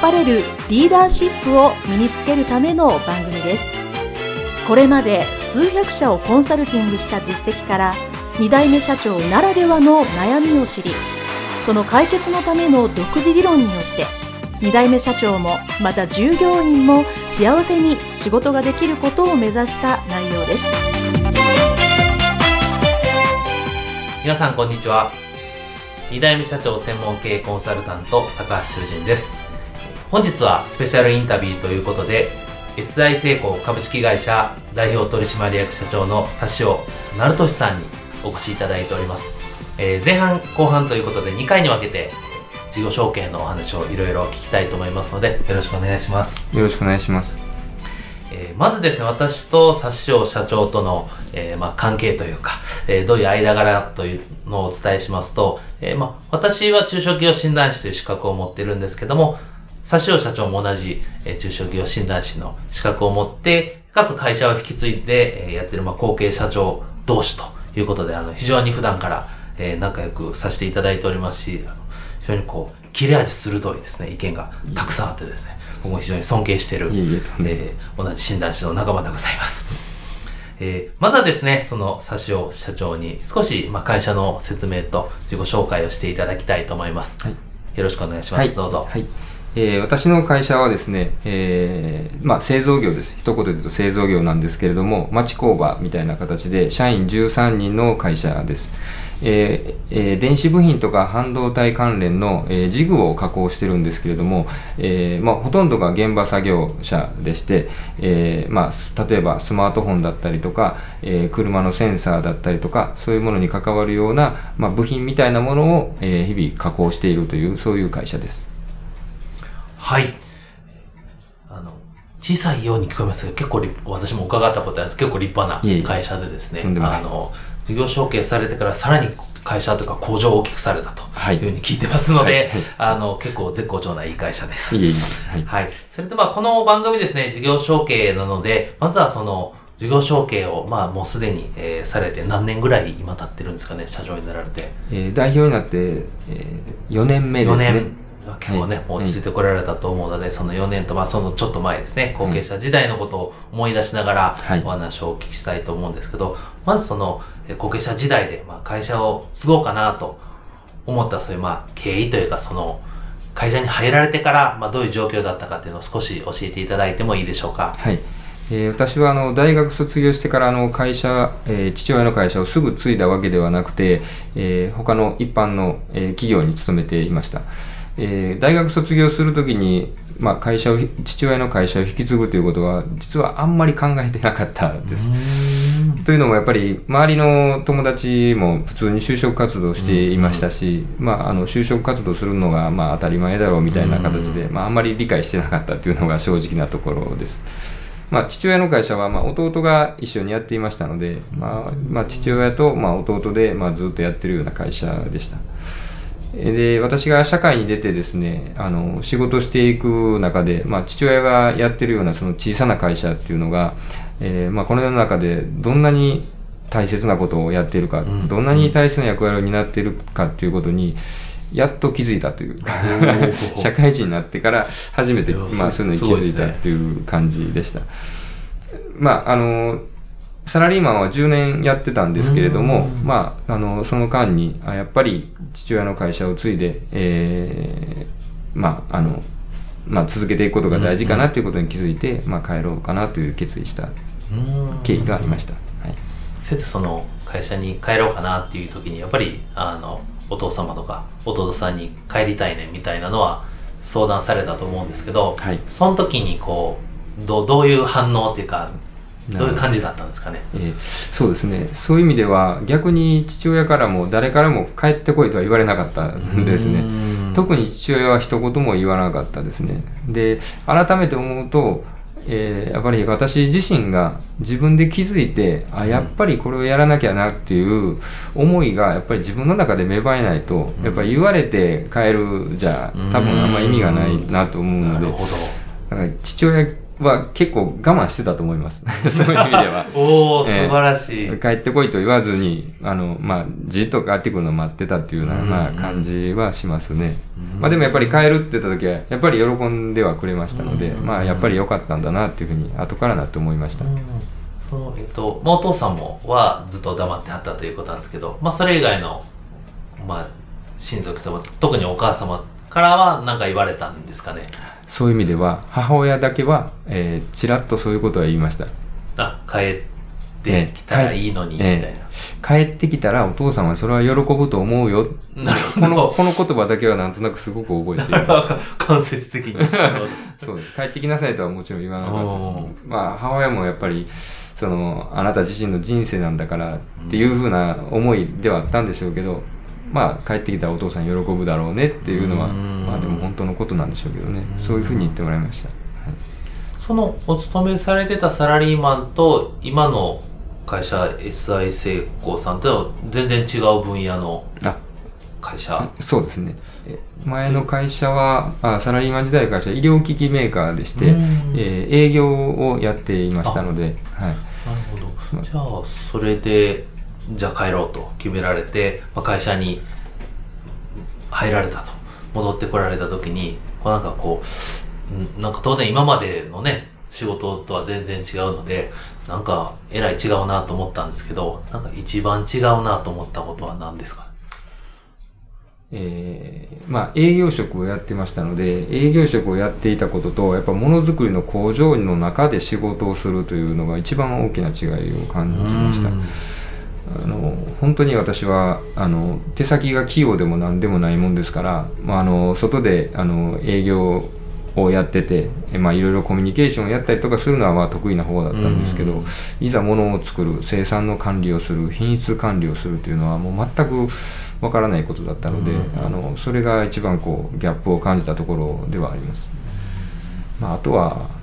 張れるリーダーシップを身につけるための番組です。これまで数百社をコンサルティングした実績から2代目社長ならではの悩みを知りその解決のための独自理論によって2代目社長もまた従業員も幸せに仕事ができることを目指した内容です。皆さんこんにちは。2代目社長専門経営コンサルタント高橋修人です。本日はスペシャルインタビューということで SI 成功株式会社代表取締役社長の指尾成俊さんにお越しいただいております、えー、前半後半ということで2回に分けて事業承継のお話をいろいろ聞きたいと思いますのでよろしくお願いします。よろしくお願いします。えー、まずですね、私と冊尾社長との、えー、まあ、関係というか、えー、どういう間柄というのをお伝えしますと、えまあ、私は中小企業診断士という資格を持っているんですけども、冊尾社長も同じ、え中小企業診断士の資格を持って、かつ会社を引き継いで、えやってる、まあ、後継社長同士ということで、あの、非常に普段から、え仲良くさせていただいておりますし、非常にこう、切れ味鋭いですね、意見がたくさんあってですね、僕も非常に尊敬している、いいえー、同じ診断士の仲間でございます。えー、まずはですね、その指尾社長に少し、まあ、会社の説明と自己紹介をしていただきたいと思います。はい、よろしくお願いします。はい、どうぞ。はいえー、私の会社はですね、えー、まあ、製造業です。一言で言うと製造業なんですけれども、町工場みたいな形で、社員13人の会社です。えーえー、電子部品とか半導体関連の、えー、ジグを加工してるんですけれども、えーまあ、ほとんどが現場作業者でして、えーまあ、例えばスマートフォンだったりとか、えー、車のセンサーだったりとかそういうものに関わるような、まあ、部品みたいなものを、えー、日々加工しているというそういう会社ですはいあの小さいように聞こえますが結構私も伺ったことあるんです結構立派な会社でですねあの事業承継されてからさらに会社とか工場を大きくされたというふうに聞いてますので、はいはい、あの、結構絶好調ないい会社です。いえいえはい、はい。それでまあ、この番組ですね、事業承継なので、まずはその、事業承継を、まあ、もうすでに、えー、されて何年ぐらい今経ってるんですかね、社長になられて。えー、代表になって、えー、4年目ですね。4年。結構ね、はい、落ち着いてこられたと思うので、その4年と、まあ、そのちょっと前ですね、後継者時代のことを思い出しながら、お話をお聞きしたいと思うんですけど、まずその、後継者時代で、まあ、会社を継ごうかなと思った、そういう、まあ、経緯というか、その、会社に入られてから、まあ、どういう状況だったかっていうのを少し教えていただいてもいいでしょうか？はい。えー、私はあの大学卒業してからあの会社、えー、父親の会社をすぐ継いだわけではなくて、えー、他の一般の、えー、企業に勤めていました。えー、大学卒業するときに、まあ、会社を父親の会社を引き継ぐということは実はあんまり考えてなかったです。というのもやっぱり周りの友達も普通に就職活動していましたし、まあ、あの就職活動するのがまあ当たり前だろうみたいな形で、まあ、あんまり理解してなかったというのが正直なところです。まあ、父親の会社はまあ弟が一緒にやっていましたので、まあまあ、父親とまあ弟でまあずっとやってるような会社でした。で、私が社会に出てですね、あの、仕事していく中で、まあ、父親がやってるようなその小さな会社っていうのが、えー、まあ、この世の中でどんなに大切なことをやっているか、うん、どんなに大切な役割を担っているかっていうことに、やっと気づいたというか 社会人になってから初めて、まあ、そういうのに気づいたっていう感じでした。まあ、あの、サラリーマンは10年やってたんですけれども、まあ、あの、その間に、あやっぱり父親の会社を継いで、えー、まあ、あの、まあ、続けていくことが大事かなということに気づいて、まあ、帰ろうかなという決意した経緯がありました。はい。それでその会社に帰ろうかなっていう時に、やっぱり、あの、お父様とか弟さんに帰りたいねみたいなのは相談されたと思うんですけど、はい、その時にこうどどういう反応っていうかど。ういう感じだったんですかね、えー、そうですね。そういう意味では逆に父親からも誰からも帰ってこいとは言われなかったんですね。特に父親は一言も言わなかったですね。で改めて思うとえーやっぱり私自身が自分で気づいてあやっぱりこれをやらなきゃなっていう思いがやっぱり自分の中で芽生えないとやっぱり言われて変えるじゃ多分あんま意味がないなと思うので。なるほど。だから父親は結構我慢してたと思います そういう意味では。おー、えー素晴らしい。帰ってこいと言わずに、あの、まあ、じっと帰ってくるのを待ってたっていうような、うんまあ、感じはしますね。まあ、でもやっぱり帰るって言った時は、やっぱり喜んではくれましたので、うんまあ、やっぱり良かったんだなっていうふうに、後からなって思いました。うんその、えっと、まあお父さんもはずっと黙ってはったということなんですけど、まあ、それ以外の、まあ、親族とも、特にお母様からは何か言われたんですかね？そういう意味では、母親だけは、えーちらっとそういうことは言いました。あ、帰ってきたらいいのに、みたいな。え帰ってきたらお父さんはそれは喜ぶと思うよ。なるほこの、ど。この言葉だけはなんとなくすごく覚えています。間接的に。そうです。帰ってきなさいとはもちろん言わなかった。まあ、母親もやっぱり、その、あなた自身の人生なんだからっていうふうな思いではあったんでしょうけど、まあ、帰ってきたらお父さん喜ぶだろうねっていうのは、うんまあでも本当のことなんでしょうけどね。そういうふうに言ってもらいました。そのお勤めされてたサラリーマンと今の会社 SI 成功さんっていうのは全然違う分野のあ、会社そうですね。え前の会社は、あサラリーマン時代の会社は医療機器メーカーでして、うんえー営業をやっていましたので、はい。なるほどじゃあそれでじゃあ帰ろうと決められて、まあ、会社に入られたと。戻ってこられた時にこうなんかこうんなんか当然今までのね仕事とは全然違うのでなんかえらい違うなと思ったんですけどなんか一番違うなと思ったことは何ですか？えーまあ、営業職をやってましたので営業職をやっていたこととやっぱものづくりの工場の中で仕事をするというのが一番大きな違いを感じました。うんあの本当に私はあの手先が器用でも何でもないもんですから、まあ、あの外であの営業をやってて、えまあ、いろいろコミュニケーションをやったりとかするのはまあ得意な方だったんですけど、うんいざ物を作る生産の管理をする品質管理をするというのはもう全くわからないことだったので、うんあのそれが一番こうギャップを感じたところではあります。まあ、あとは、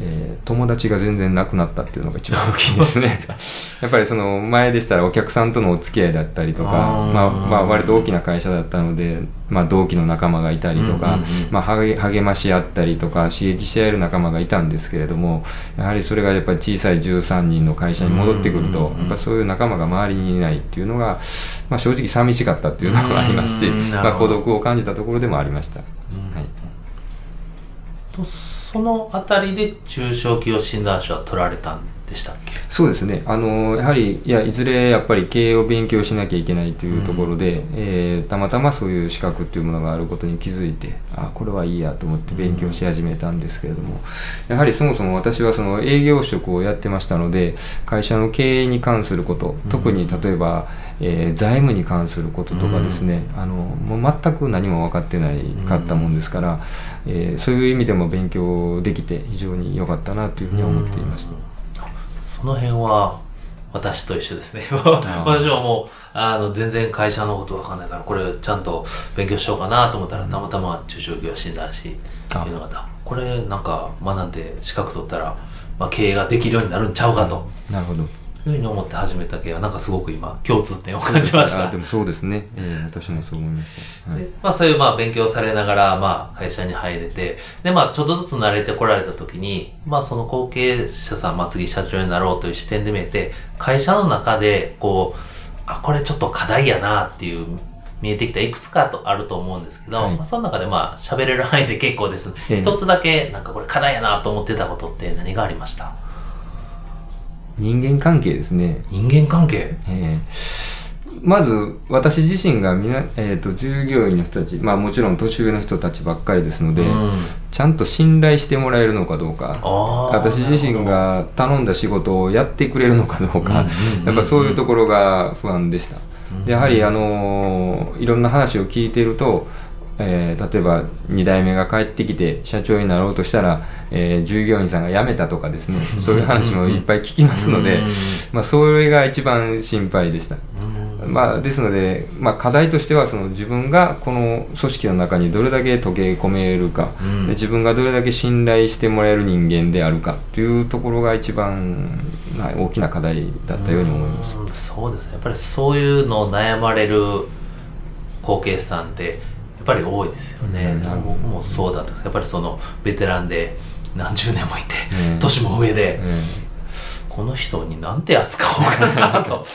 えー友達が全然なくなったっていうのが一番大きいですね。やっぱりその前でしたらお客さんとのお付き合いだったりとか、まあ、まあ割と大きな会社だったので、まあ同期の仲間がいたりとか、うんうんうんまあ励励まし合ったりとか刺激し合える仲間がいたんですけれども、やはりそれがやっぱり小さい13人の会社に戻ってくると、うんうんうんやっぱそういう仲間が周りにいないっていうのが、まあ正直寂しかったっていうのもありますし、まあ孤独を感じたところでもありました。はいとそのあたりで中小企業診断士は取られたんでしたっけ？そうですね。あの、やはり、いや、いずれやっぱり経営を勉強しなきゃいけないというところで、えーたまたまそういう資格っていうものがあることに気づいて、あ、これはいいやと思って勉強し始めたんですけれども、やはりそもそも私はその営業職をやってましたので、会社の経営に関すること、特に例えば、えー財務に関することとかですね、あの、もう全く何も分かってないかったもんですから、えーそういう意味でも勉強できて非常に良かったなというふうに思っています。その辺は私と一緒ですね。ー 私はもう、あの、全然会社のことわかんないから、これちゃんと勉強しようかなと思ったら、たまたま中小企業診断士っていうのがあった。これなんか学んで資格取ったら、まあ、経営ができるようになるんちゃうかと。なるほど。いうふうに思って始めた系は、なんかすごく今、共通点を感じました。あで。もそうですね、えー私もそう思いました、はい。でまあそういうまあ勉強されながらまあ会社に入れて、でまあちょっとずつ慣れてこられた時に、まあその後継者さん、まあ次社長になろうという視点で見えて、会社の中でこう、あ、これちょっと課題やなっていう見えてきたいくつかとあると思うんですけど、はい。まあその中でまあ喋れる範囲で結構です。ええ。一つだけなんかこれ課題やなと思ってたことって何がありました？人間関係ですね、人間関係？えーまず私自身がみな、えー、と従業員の人たち、まあ、もちろん年上の人たちばっかりですので、うん。ちゃんと信頼してもらえるのかどうか私自身が頼んだ仕事をやってくれるのかどうか、やっぱそういうところが不安でした、でやはりあのーいろんな話を聞いていると、えー例えば2代目が帰ってきて社長になろうとしたら、えー従業員さんが辞めたとかですねそういう話もいっぱい聞きますのでうん、まあ、それが一番心配でした。うん。まあ、ですので、まあ、課題としてはその自分がこの組織の中にどれだけ溶け込めるか、うん。で自分がどれだけ信頼してもらえる人間であるかというところが一番、まあ、大きな課題だったように思います。うん。そうですね。やっぱりそういうのを悩まれる後継さんってやっぱり多いですよね、うん。僕もそうだったんです。やっぱりそのベテランで何十年もいて、うん。年も上で、えこの人になんて扱おうかなと。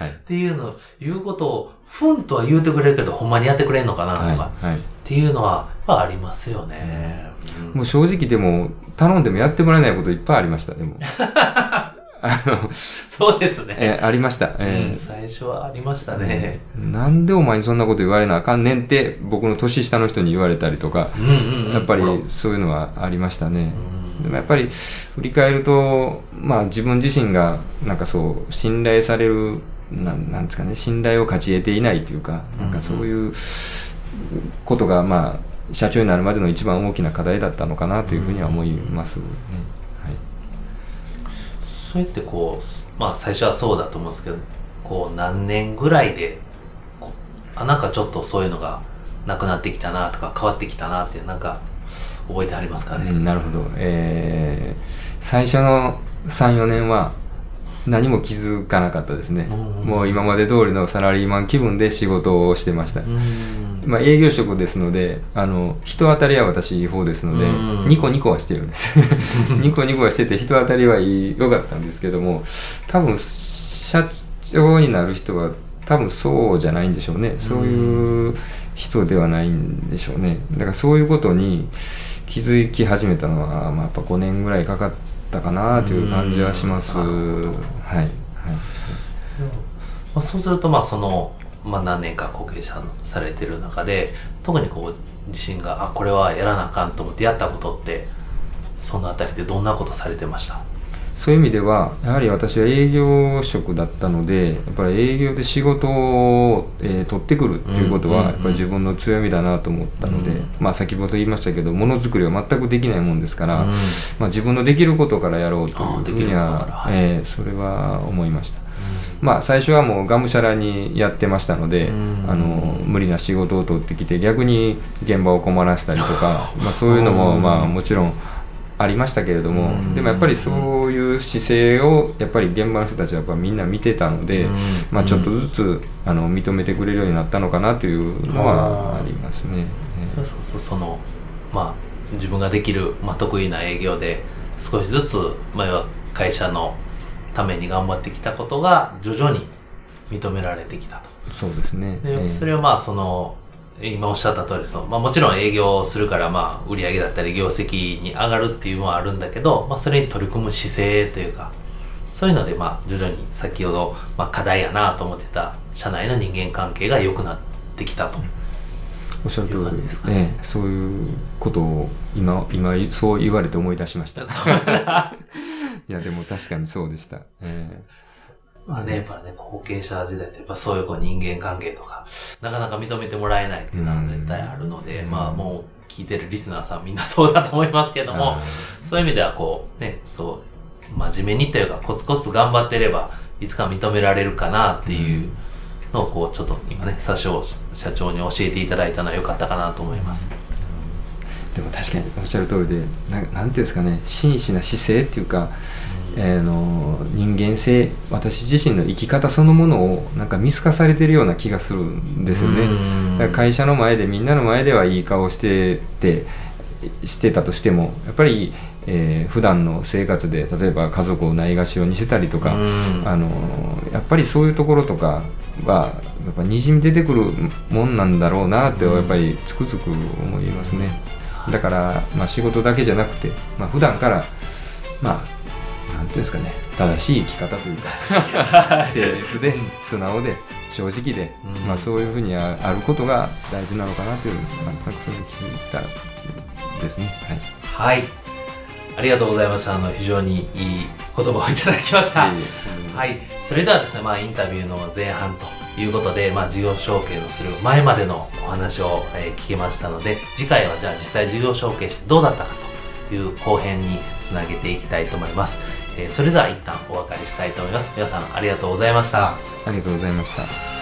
え はい。っていうの言うことをふんとは言うてくれるけどほんまにやってくれんのかなとか、はい。っはい。ていうのはまあありますよね、うん。もう正直でも頼んでもやってもらえないこといっぱいありましたでも あの、そうですね、えありました、うんえ最初はありましたね、なんでお前にそんなこと言われなあかんねんって僕の年下の人に言われたりとか、うんうんうん。やっぱりそういうのはありましたね。うん。でもやっぱり振り返ると、まあ自分自身がなんかそう信頼される、なんなんですかね、信頼を勝ち得ていないというか、なんかそういうことがまあ社長になるまでの一番大きな課題だったのかなというふうには思いますね。はい。それってこうまあ最初はそうだと思うんですけどこう何年ぐらいであなんかちょっとそういうのがなくなってきたなとか変わってきたなってなんか覚えてありますかね、うんなるほど。えー最初の3、4年は何も気づかなかったですね。うんもう今まで通りのサラリーマン気分で仕事をしてました。うんまあ、営業職ですので、あの、人当たりは私方ですのでうん、ニコニコはしてるんです。ニコニコはしてて、人当たりはいい良かったんですけども、多分、社長になる人は多分そうじゃないんでしょうね。そういう人ではないんでしょうね。だからそういうことに気づき始めたのは、まあ、やっぱ5年ぐらいかかったかなという感じはします。うんはい。はい。まあ、そうするとまあその、まあ、何年か後継者されてる中で特にこう自信があこれはやらなあかんと思ってやったことってそのあたりでどんなことされてました？そういう意味ではやはり私は営業職だったのでやっぱり営業で仕事を、えー取ってくるっていうことはやっぱり自分の強みだなと思ったので、うん。まあ先ほど言いましたけどものづくりは全くできないもんですから、うん。まあ、自分のできることからやろうというふうには、はい。えーそれは思いました。まあ最初はもうがむしゃらにやってましたので、うん。あの無理な仕事を取ってきて逆に現場を困らせたりとか まあそういうのもうん。まあもちろんありましたけれども、うん。でもやっぱりそういう姿勢をやっぱり現場の人たちはやっぱみんな見てたので、うん。まあ、ちょっとずつあの認めてくれるようになったのかなというのはありますね。えそうそうそのまあ自分ができる、まあ、得意な営業で少しずつ、まあ、要は会社のために頑張ってきたことが徐々に認められてきたと。えそうですね。で、ええ。それをまあその今おっしゃった通りその、まあ、もちろん営業をするからまあ売上だったり業績に上がるっていうのはあるんだけど、まあ、それに取り組む姿勢というかそういうのでまあ徐々に先ほど、まあ、課題やなと思ってた社内の人間関係が良くなってきたと。おっしゃる通りですかねええそういうことを今今そう言われて思い出しました。いやでも確かにそうでした。えまあね、やっぱね、後継者時代ってやっぱそういうこう人間関係とか、なかなか認めてもらえないっていうのは絶対あるので、うんまあもう聞いてるリスナーさんみんなそうだと思いますけえども、そういう意味ではこう、ね、そう、真面目にというかコツコツ頑張ってれば、いつか認められるかなっていうのをこう、ちょっと今ね、佐生社長に教えていただいたのは良かったかなと思います。でも確かにおっしゃる通りでななんていうんですかね真摯な姿勢っていうか、えーの人間性私自身の生き方そのものをなんか見透かされてるような気がするんですよね。会社の前でみんなの前ではいい顔しててしてたとしてもやっぱり、えー普段の生活で例えば家族をないがしろにしてたりとか、うん。あのやっぱりそういうところとかはやっぱにじみ出てくるもんなんだろうなってやっぱりつくづく思いますね。だから、まあ、仕事だけじゃなくて、まあ普段からまあなんていうんですかね正しい生き方というか 誠実で素直で正直で、うんまあ、そういうふうにああることが大事なのかなというなんとなくそれに気づいたですね。はいはい。ありがとうございました。あの、非常にいい言葉をいただきました。はい。それではですね、まあ、インタビューの前半ということで、まあ、事業承継のする前までのお話を、えー聞けましたので、次回はじゃあ実際事業承継してどうだったかという後編につなげていきたいと思います。えーそれでは一旦お別れしたいと思います。皆さんありがとうございました。ありがとうございました。